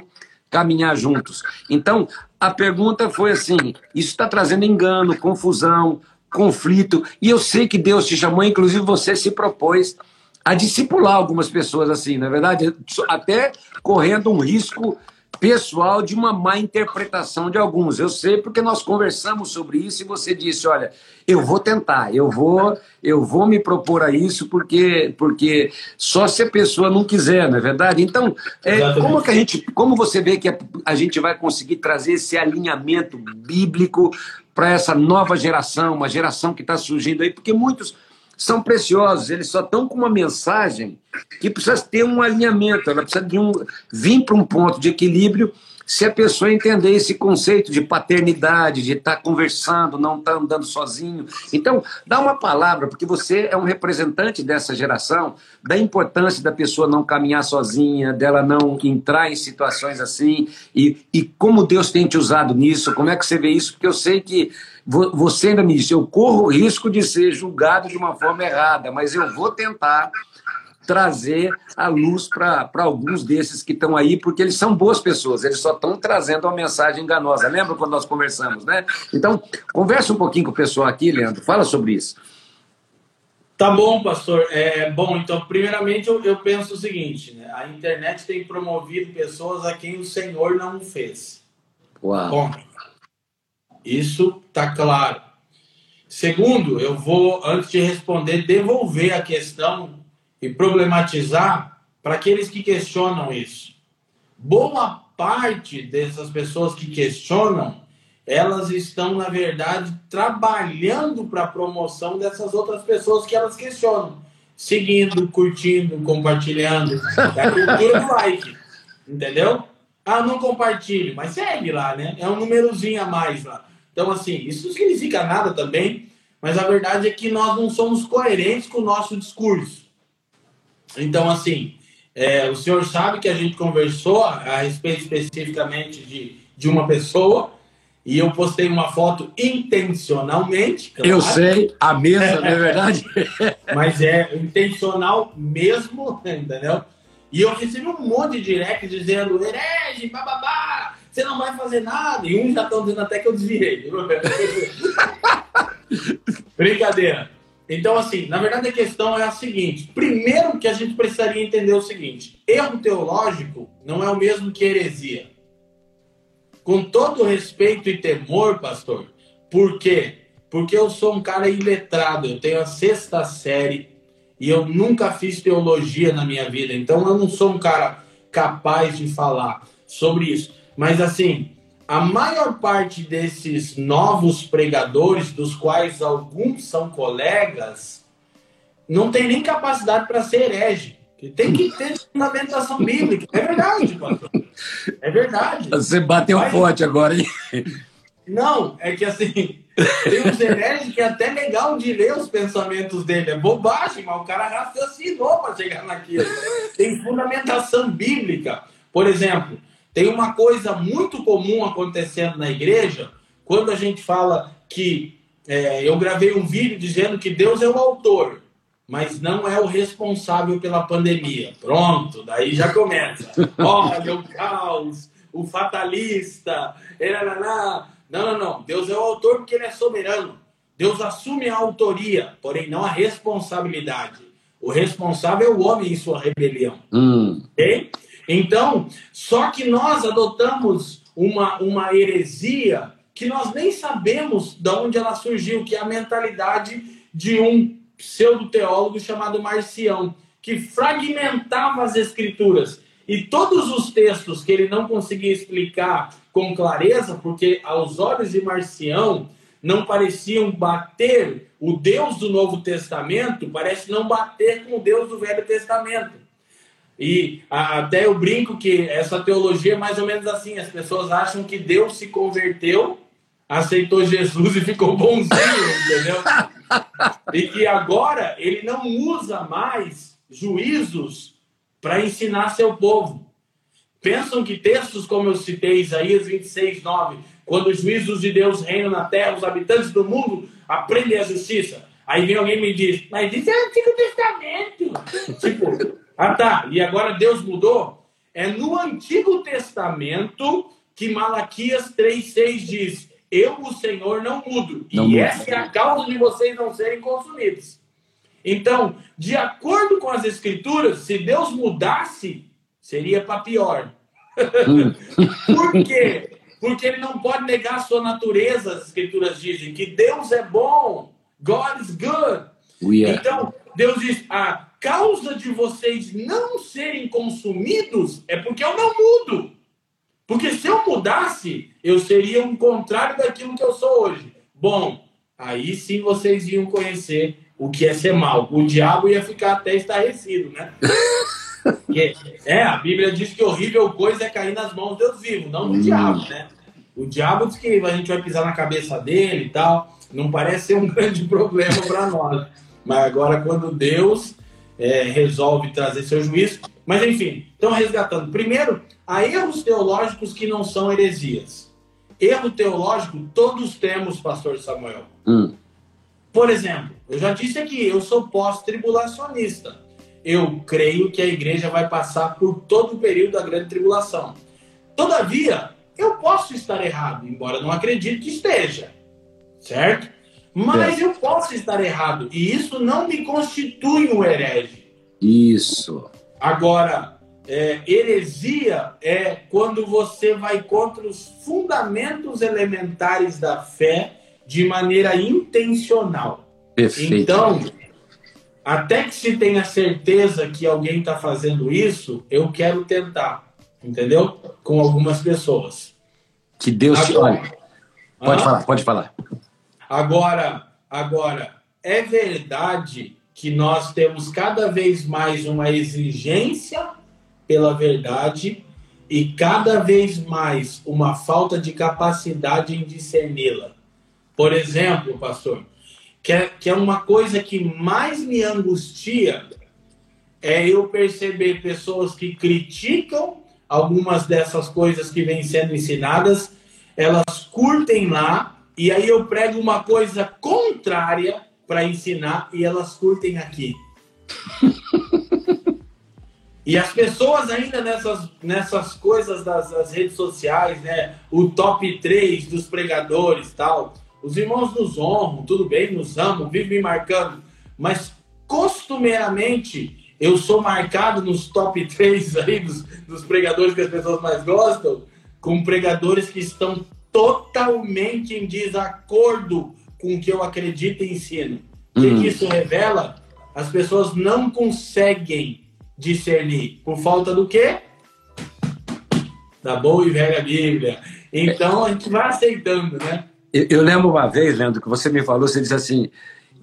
caminhar juntos. Então, a pergunta foi assim: isso está trazendo engano, confusão, conflito, e eu sei que Deus te chamou, inclusive você se propôs a discipular algumas pessoas assim, na é verdade, até correndo um risco pessoal de uma má interpretação de alguns. Eu sei porque nós conversamos sobre isso e você disse, olha, eu vou tentar, eu vou, eu vou me propor a isso porque porque só se a pessoa não quiser, não é verdade? Então, é, como que a gente, como você vê que a, a gente vai conseguir trazer esse alinhamento bíblico para essa nova geração, uma geração que está surgindo aí, porque muitos são preciosos, eles só estão com uma mensagem que precisa ter um alinhamento, ela precisa de um, vir para um ponto de equilíbrio se a pessoa entender esse conceito de paternidade, de estar tá conversando, não estar tá andando sozinho. Então, dá uma palavra, porque você é um representante dessa geração, da importância da pessoa não caminhar sozinha, dela não entrar em situações assim, e, e como Deus tem te usado nisso, como é que você vê isso? Porque eu sei que você ainda me disse, eu corro o risco de ser julgado de uma forma errada, mas eu vou tentar trazer a luz para alguns desses que estão aí, porque eles são boas pessoas, eles só estão trazendo uma mensagem enganosa. Lembra quando nós conversamos, né? Então, conversa um pouquinho com o pessoal aqui, Leandro, fala sobre isso. Tá bom, pastor. É, bom, então, primeiramente, eu, eu penso o seguinte: né? a internet tem promovido pessoas a quem o Senhor não fez. Uau. Bom, isso tá claro. Segundo, eu vou, antes de responder, devolver a questão e problematizar para aqueles que questionam isso. Boa parte dessas pessoas que questionam, elas estão, na verdade, trabalhando para a promoção dessas outras pessoas que elas questionam. Seguindo, curtindo, compartilhando. É a cultura do like. Entendeu? Ah, não compartilho, mas segue lá, né? É um númerozinho a mais lá. Então, assim, isso não significa nada também, mas a verdade é que nós não somos coerentes com o nosso discurso. Então, assim, é, o senhor sabe que a gente conversou a respeito especificamente de, de uma pessoa e eu postei uma foto intencionalmente. Claro. Eu sei, a mesma, não é verdade? Mas é intencional mesmo, entendeu? E eu recebi um monte de direct dizendo, herege, bababá, você não vai fazer nada. E uns já estão dizendo até que eu desviei. Brincadeira. Então, assim, na verdade a questão é a seguinte: primeiro que a gente precisaria entender o seguinte: erro teológico não é o mesmo que heresia. Com todo respeito e temor, pastor, por quê? Porque eu sou um cara iletrado, eu tenho a sexta série e eu nunca fiz teologia na minha vida, então eu não sou um cara capaz de falar sobre isso. Mas assim, a maior parte desses novos pregadores, dos quais alguns são colegas, não tem nem capacidade para ser herege. Tem que ter fundamentação bíblica. É verdade, pastor. É verdade. Você bateu Mas, forte agora, hein? Não, é que assim, tem uns hereges que é até legal de ler os pensamentos dele. É bobagem, mas o cara raciocinou para chegar naquilo. Tem fundamentação bíblica. Por exemplo, tem uma coisa muito comum acontecendo na igreja quando a gente fala que é, eu gravei um vídeo dizendo que Deus é o autor, mas não é o responsável pela pandemia. Pronto, daí já começa. Olha o caos, o fatalista. Não, não, não. Deus é o autor porque ele é soberano. Deus assume a autoria, porém não a responsabilidade. O responsável é o homem em sua rebelião. Hum. Okay? Então, só que nós adotamos uma, uma heresia que nós nem sabemos de onde ela surgiu, que é a mentalidade de um pseudo-teólogo chamado Marcião, que fragmentava as escrituras. E todos os textos que ele não conseguia explicar com clareza, porque aos olhos de Marcião, não pareciam bater, o Deus do Novo Testamento parece não bater com o Deus do Velho Testamento. E até eu brinco que essa teologia é mais ou menos assim: as pessoas acham que Deus se converteu, aceitou Jesus e ficou bonzinho, entendeu? E que agora ele não usa mais juízos para ensinar seu povo. Pensam que textos como eu citei, Isaías 26, 9, quando os juízos de Deus reinam na terra, os habitantes do mundo aprendem a justiça. Aí vem alguém e me diz, mas isso é o Antigo Testamento. tipo, ah tá, e agora Deus mudou? É no Antigo Testamento que Malaquias 3,6 diz: Eu, o Senhor, não mudo. Não e mudo. essa é a causa de vocês não serem consumidos. Então, de acordo com as Escrituras, se Deus mudasse, seria para pior. Hum. Por quê? porque ele não pode negar a sua natureza, as escrituras dizem, que Deus é bom, God is good. Yeah. Então, Deus diz, a causa de vocês não serem consumidos é porque eu não mudo. Porque se eu mudasse, eu seria um contrário daquilo que eu sou hoje. Bom, aí sim vocês iam conhecer o que é ser mal. O diabo ia ficar até estarrecido, né? é, a Bíblia diz que horrível coisa é cair nas mãos de Deus vivo, não do hum. diabo, né? O diabo diz que a gente vai pisar na cabeça dele e tal. Não parece ser um grande problema para nós. Mas agora, quando Deus é, resolve trazer seu juízo. Mas, enfim, então resgatando. Primeiro, há erros teológicos que não são heresias. Erro teológico todos temos, pastor Samuel. Hum. Por exemplo, eu já disse aqui, eu sou pós-tribulacionista eu creio que a igreja vai passar por todo o período da grande tribulação. Todavia, eu posso estar errado, embora não acredite que esteja, certo? Mas é. eu posso estar errado, e isso não me constitui um herege. Isso. Agora, é, heresia é quando você vai contra os fundamentos elementares da fé de maneira intencional. Perfeito. Então, até que se tenha certeza que alguém está fazendo isso, eu quero tentar, entendeu? Com algumas pessoas. Que Deus agora, te olhe. Pode ah, falar, pode falar. Agora, agora, é verdade que nós temos cada vez mais uma exigência pela verdade e cada vez mais uma falta de capacidade em discerni-la. Por exemplo, pastor, que é, que é uma coisa que mais me angustia é eu perceber pessoas que criticam algumas dessas coisas que vêm sendo ensinadas, elas curtem lá, e aí eu prego uma coisa contrária para ensinar e elas curtem aqui. e as pessoas ainda nessas, nessas coisas das, das redes sociais, né? O top 3 dos pregadores tal os irmãos nos honram, tudo bem, nos amam, vivem me marcando, mas costumeiramente eu sou marcado nos top 3 aí dos, dos pregadores que as pessoas mais gostam, com pregadores que estão totalmente em desacordo com o que eu acredito e ensino. O que, que isso revela? As pessoas não conseguem discernir. Por falta do quê? Da boa e velha Bíblia. Então a gente vai aceitando, né? Eu, eu lembro uma vez, Leandro, que você me falou, você disse assim: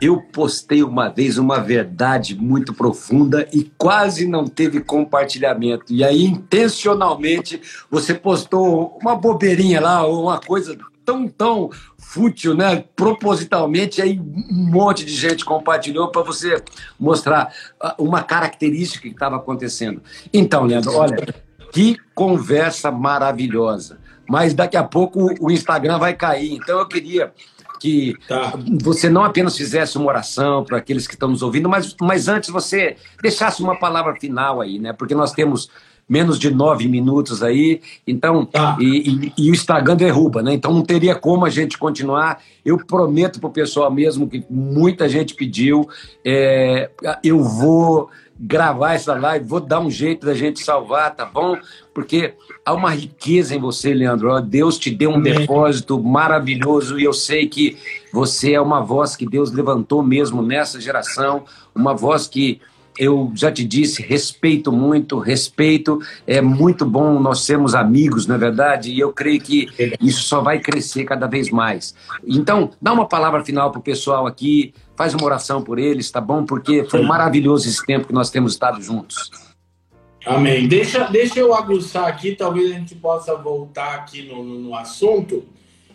eu postei uma vez uma verdade muito profunda e quase não teve compartilhamento. E aí, intencionalmente, você postou uma bobeirinha lá, uma coisa tão, tão fútil, né? Propositalmente, aí um monte de gente compartilhou para você mostrar ah, uma característica que estava acontecendo. Então, Leandro, olha, que conversa maravilhosa. mas daqui a pouco o Instagram vai cair. Então eu queria que tá. você não apenas fizesse uma oração para aqueles que estão nos ouvindo, mas, mas antes você deixasse uma palavra final aí, né? Porque nós temos menos de nove minutos aí, então, tá. e, e, e, o Instagram derruba, né? Então não teria como a gente continuar. Eu prometo para o pessoal mesmo que muita gente pediu, é, eu vou gravar essa live, vou dar um jeito da gente salvar, tá bom? Porque há uma riqueza em você, Leandro. Deus te deu um depósito maravilhoso e eu sei que você é uma voz que Deus levantou mesmo nessa geração, uma voz que eu já te disse, respeito muito, respeito. É muito bom nós sermos amigos, não é verdade? E eu creio que isso só vai crescer cada vez mais. Então, dá uma palavra final para o pessoal aqui, faz uma oração por eles, tá bom? Porque foi maravilhoso esse tempo que nós temos estado juntos. Amém. Deixa, deixa eu aguçar aqui, talvez a gente possa voltar aqui no, no, no assunto.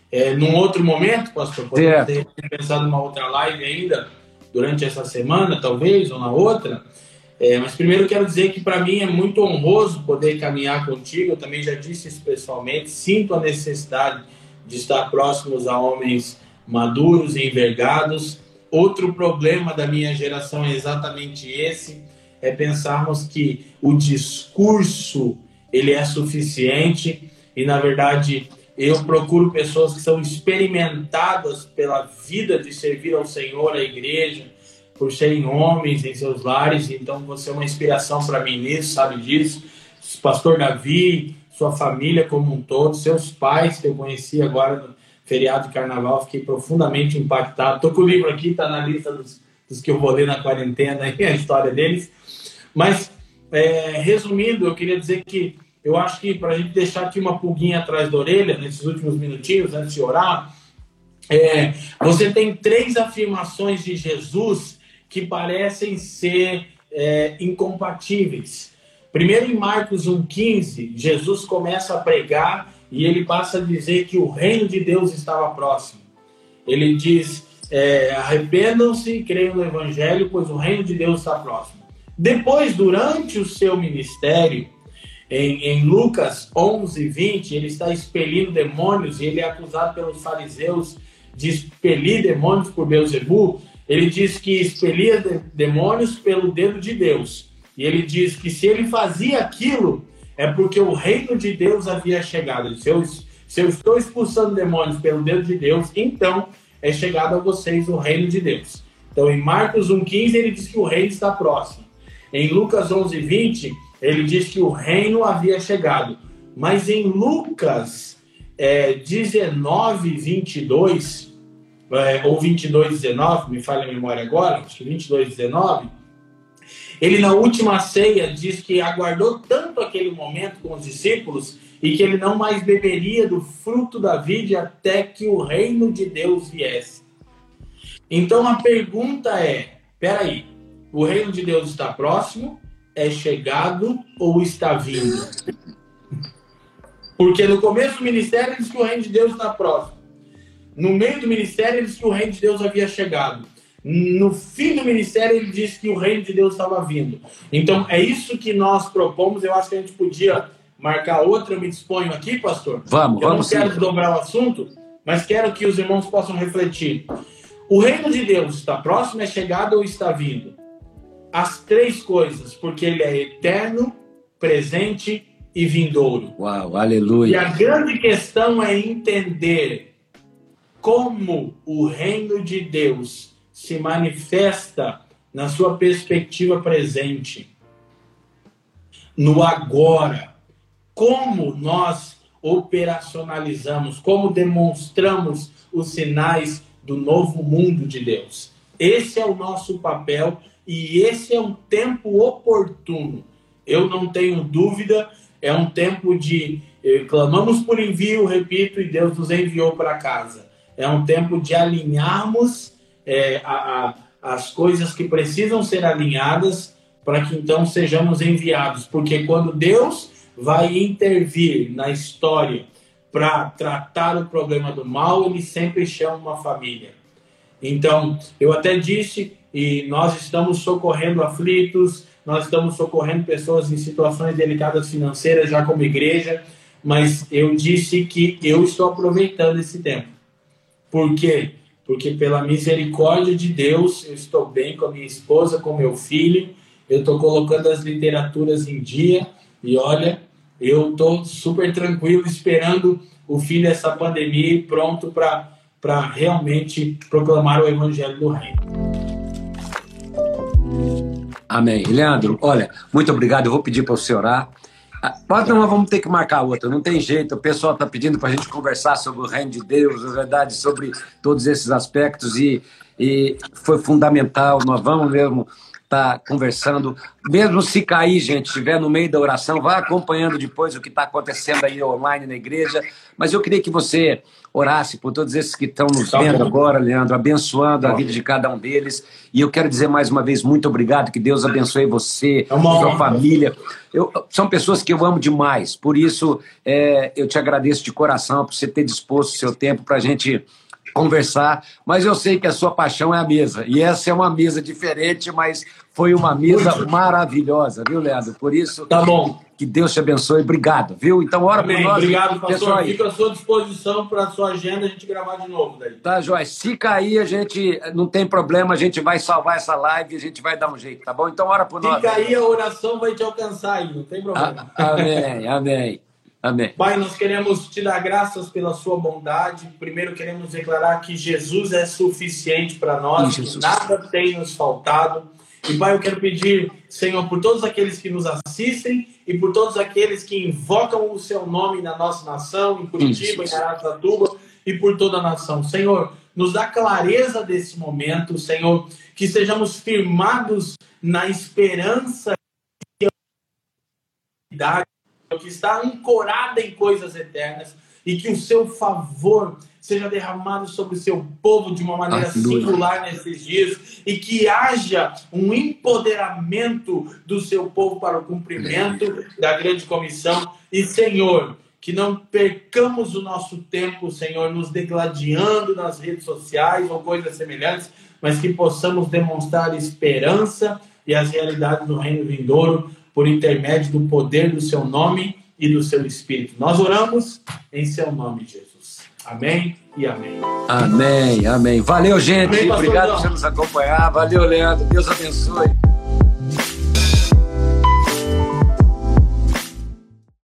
É, num outro momento, pastor, podemos ter pensado numa outra live ainda durante essa semana, talvez, ou na outra. É, mas primeiro quero dizer que para mim é muito honroso poder caminhar contigo. Eu também já disse isso pessoalmente. Sinto a necessidade de estar próximos a homens maduros e envergados. Outro problema da minha geração é exatamente esse: é pensarmos que o discurso ele é suficiente e na verdade eu procuro pessoas que são experimentadas pela vida de servir ao Senhor, à igreja, por serem homens em seus lares. Então você é uma inspiração para mim nisso, sabe disso. Pastor Davi, sua família como um todo, seus pais que eu conheci agora feriado de carnaval, fiquei profundamente impactado. Estou com o livro aqui, está na lista dos, dos, que eu vou ler na quarentena, a história deles. Mas, é, resumindo, eu queria dizer que eu acho que para a gente deixar aqui uma pulguinha atrás da orelha, nesses últimos minutinhos, antes de orar, é, você tem três afirmações de Jesus que parecem ser é, incompatíveis. Primeiro, em Marcos 1,15, Jesus começa a pregar e ele passa a dizer que o reino de Deus estava próximo. Ele diz: é, arrependam-se e creiam no Evangelho, pois o reino de Deus está próximo. Depois, durante o seu ministério, em, em, Lucas 11, 20, ele está expelindo demônios e ele é acusado pelos fariseus de expelir demônios por Beuzebu. Ele diz que expelia de, demônios pelo dedo de Deus. E ele diz que se ele fazia aquilo, é porque o reino de Deus havia chegado. Se eu, se eu estou expulsando demônios pelo dedo de Deus, então é chegado a vocês o reino de Deus. Então, em Marcos 1,15, ele diz que o reino está próximo. Em Lucas 11,20, ele diz que o reino havia chegado. Mas em Lucas é, 19, 22, é, ou 22, 19, me falha a memória agora, acho que 22, 19, ele na última ceia diz que aguardou tanto aquele momento com os discípulos e que ele não mais beberia do fruto da vide até que o reino de Deus viesse. Então a pergunta é: peraí, o reino de Deus está próximo? é chegado ou está vindo? Porque no começo do ministério ele disse que o reino de Deus está próximo. No meio do ministério ele disse que o reino de Deus havia chegado. No fim do ministério ele disse que o reino de Deus estava vindo. Então é isso que nós propomos. Eu acho que a gente podia marcar outra. Eu me disponho aqui, pastor. Vamos, eu vamos. Eu não quero dobrar o assunto, mas quero que os irmãos possam refletir. O reino de Deus está próximo, é chegado ou está vindo? as três coisas, porque ele é eterno, presente e vindouro. Uau, aleluia. E a grande questão é entender como o reino de Deus se manifesta na sua perspectiva presente, no agora. Como nós operacionalizamos, como demonstramos os sinais do novo mundo de Deus. Esse é o nosso papel e esse é um tempo oportuno. Eu não tenho dúvida, é um tempo de eh, clamamos por envio, repito, e Deus nos enviou para casa. É um tempo de alinharmos eh, a, a, as coisas que precisam ser alinhadas para que então sejamos enviados. Porque quando Deus vai intervir na história para tratar o problema do mal, ele sempre chama uma família. Então, eu até disse e nós estamos socorrendo aflitos, nós estamos socorrendo pessoas em situações delicadas financeiras já como igreja, mas eu disse que eu estou aproveitando esse tempo. Por quê? Porque pela misericórdia de Deus, eu estou bem com a minha esposa, com meu filho, eu estou colocando as literaturas em dia e olha, eu estou super tranquilo esperando o fim dessa pandemia e pronto para realmente proclamar o evangelho do reino. Amém. Leandro, olha, muito obrigado. Eu vou pedir para você orar. Pode não, vamos ter que marcar outra, não tem jeito. O pessoal está pedindo para a gente conversar sobre o reino de Deus, na verdade, sobre todos esses aspectos, e, e foi fundamental. Nós vamos mesmo estar tá conversando. Mesmo se cair, gente, estiver no meio da oração, vá acompanhando depois o que está acontecendo aí online na igreja. Mas eu queria que você orasse por todos esses que estão nos tá vendo agora, Leandro, abençoando tá a vida de cada um deles. E eu quero dizer mais uma vez muito obrigado, que Deus abençoe você, é sua família. Eu, são pessoas que eu amo demais, por isso é, eu te agradeço de coração por você ter disposto o seu tempo para a gente conversar, mas eu sei que a sua paixão é a mesa. E essa é uma mesa diferente, mas foi uma mesa Muito. maravilhosa, viu, Leandro? Por isso, tá bom. que Deus te abençoe. Obrigado, viu? Então, ora por nós. Obrigado, pastor. Fico à sua disposição para a sua agenda a gente gravar de novo. Daí. Tá, Joyce. Se cair, a gente não tem problema, a gente vai salvar essa live e a gente vai dar um jeito, tá bom? Então, ora por Se nós. Se cair, a oração vai te alcançar aí, não tem problema. amém, amém. Amém. Pai, nós queremos te dar graças pela sua bondade. Primeiro queremos declarar que Jesus é suficiente para nós, nada tem nos faltado. E Pai, eu quero pedir, Senhor, por todos aqueles que nos assistem e por todos aqueles que invocam o seu nome na nossa nação, em Curitiba, em Aracatuba e por toda a nação. Senhor, nos dá clareza desse momento, Senhor, que sejamos firmados na esperança e que está ancorada em coisas eternas e que o seu favor seja derramado sobre o seu povo de uma maneira singular nesses dias e que haja um empoderamento do seu povo para o cumprimento da grande comissão. E, Senhor, que não percamos o nosso tempo, Senhor, nos degladiando nas redes sociais ou coisas semelhantes, mas que possamos demonstrar esperança e as realidades do reino vindouro por intermédio do poder do seu nome e do seu espírito. Nós oramos em seu nome, Jesus. Amém e amém. Amém, amém. Valeu, gente. Amém, Obrigado por nos acompanhar. Valeu, Leandro. Deus abençoe.